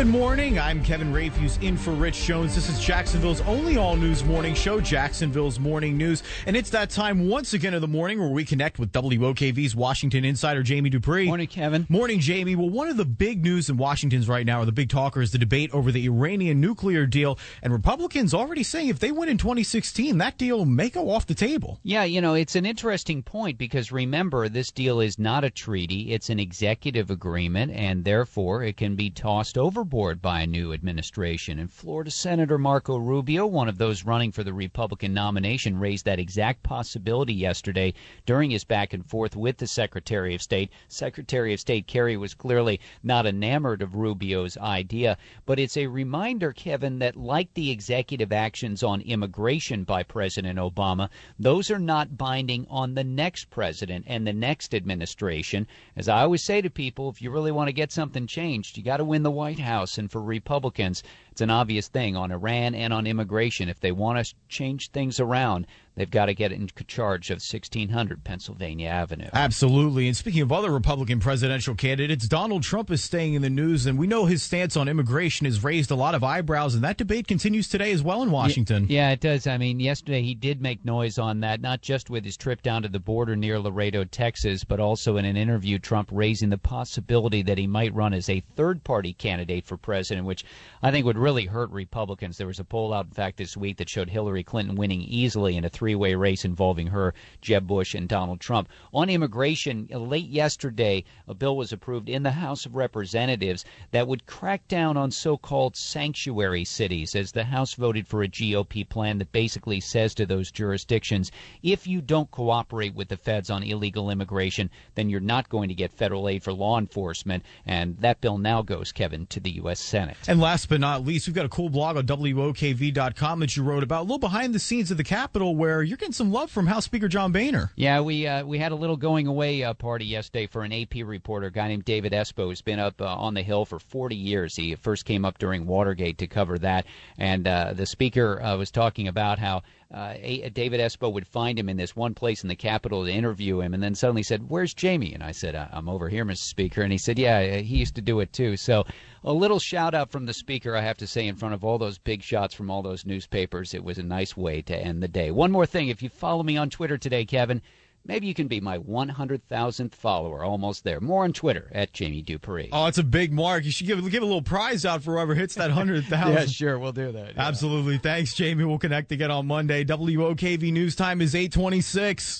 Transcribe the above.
Good morning. I'm Kevin Rafuse in for Rich Jones. This is Jacksonville's only all news morning show, Jacksonville's Morning News. And it's that time once again of the morning where we connect with WOKV's Washington insider, Jamie Dupree. Morning, Kevin. Morning, Jamie. Well, one of the big news in Washington's right now, or the big talker, is the debate over the Iranian nuclear deal. And Republicans already saying if they win in 2016, that deal may go off the table. Yeah, you know, it's an interesting point because remember, this deal is not a treaty, it's an executive agreement, and therefore it can be tossed by a new administration. And Florida Senator Marco Rubio, one of those running for the Republican nomination, raised that exact possibility yesterday during his back and forth with the Secretary of State. Secretary of State Kerry was clearly not enamored of Rubio's idea, but it's a reminder, Kevin, that like the executive actions on immigration by President Obama, those are not binding on the next president and the next administration. As I always say to people, if you really want to get something changed, you got to win the White House. And for Republicans, it's an obvious thing on Iran and on immigration. If they want to change things around, they've got to get in charge of 1600 Pennsylvania Avenue. Absolutely. And speaking of other Republican presidential candidates, Donald Trump is staying in the news, and we know his stance on immigration has raised a lot of eyebrows, and that debate continues today as well in Washington. Yeah, it does. I mean, yesterday he did make noise on that, not just with his trip down to the border near Laredo, Texas, but also in an interview, Trump raising the possibility that he might run as a third party candidate for president, which I think would really hurt Republicans. There was a poll out, in fact, this week that showed Hillary Clinton winning easily in a three way race involving her, Jeb Bush, and Donald Trump. On immigration, late yesterday, a bill was approved in the House of Representatives that would crack down on so called sanctuary cities, as the House voted for a GOP plan that basically says to those jurisdictions if you don't cooperate with the feds on illegal immigration, then you're not going to get federal aid for law enforcement. And that bill now goes, Kevin, to the U.S. Senate. And last but not least, we've got a cool blog on WOKV.com that you wrote about a little behind the scenes of the Capitol where you're getting some love from House Speaker John Boehner. Yeah, we uh, we had a little going away uh, party yesterday for an AP reporter, a guy named David Espo, who's been up uh, on the Hill for 40 years. He first came up during Watergate to cover that, and uh, the speaker uh, was talking about how uh, David Espo would find him in this one place in the Capitol to interview him, and then suddenly said, "Where's Jamie?" And I said, "I'm over here, Mr. Speaker." And he said, "Yeah, he used to do it too." So, a little shout out from the speaker, I have to say, in front of all those big shots from all those newspapers. It was a nice way to end the day. One more thing, if you follow me on Twitter today, Kevin. Maybe you can be my 100,000th follower. Almost there. More on Twitter at Jamie Dupree. Oh, it's a big mark. You should give give a little prize out for whoever hits that 100,000. yeah, sure. We'll do that. Yeah. Absolutely. Thanks, Jamie. We'll connect again on Monday. WOKV News Time is 826.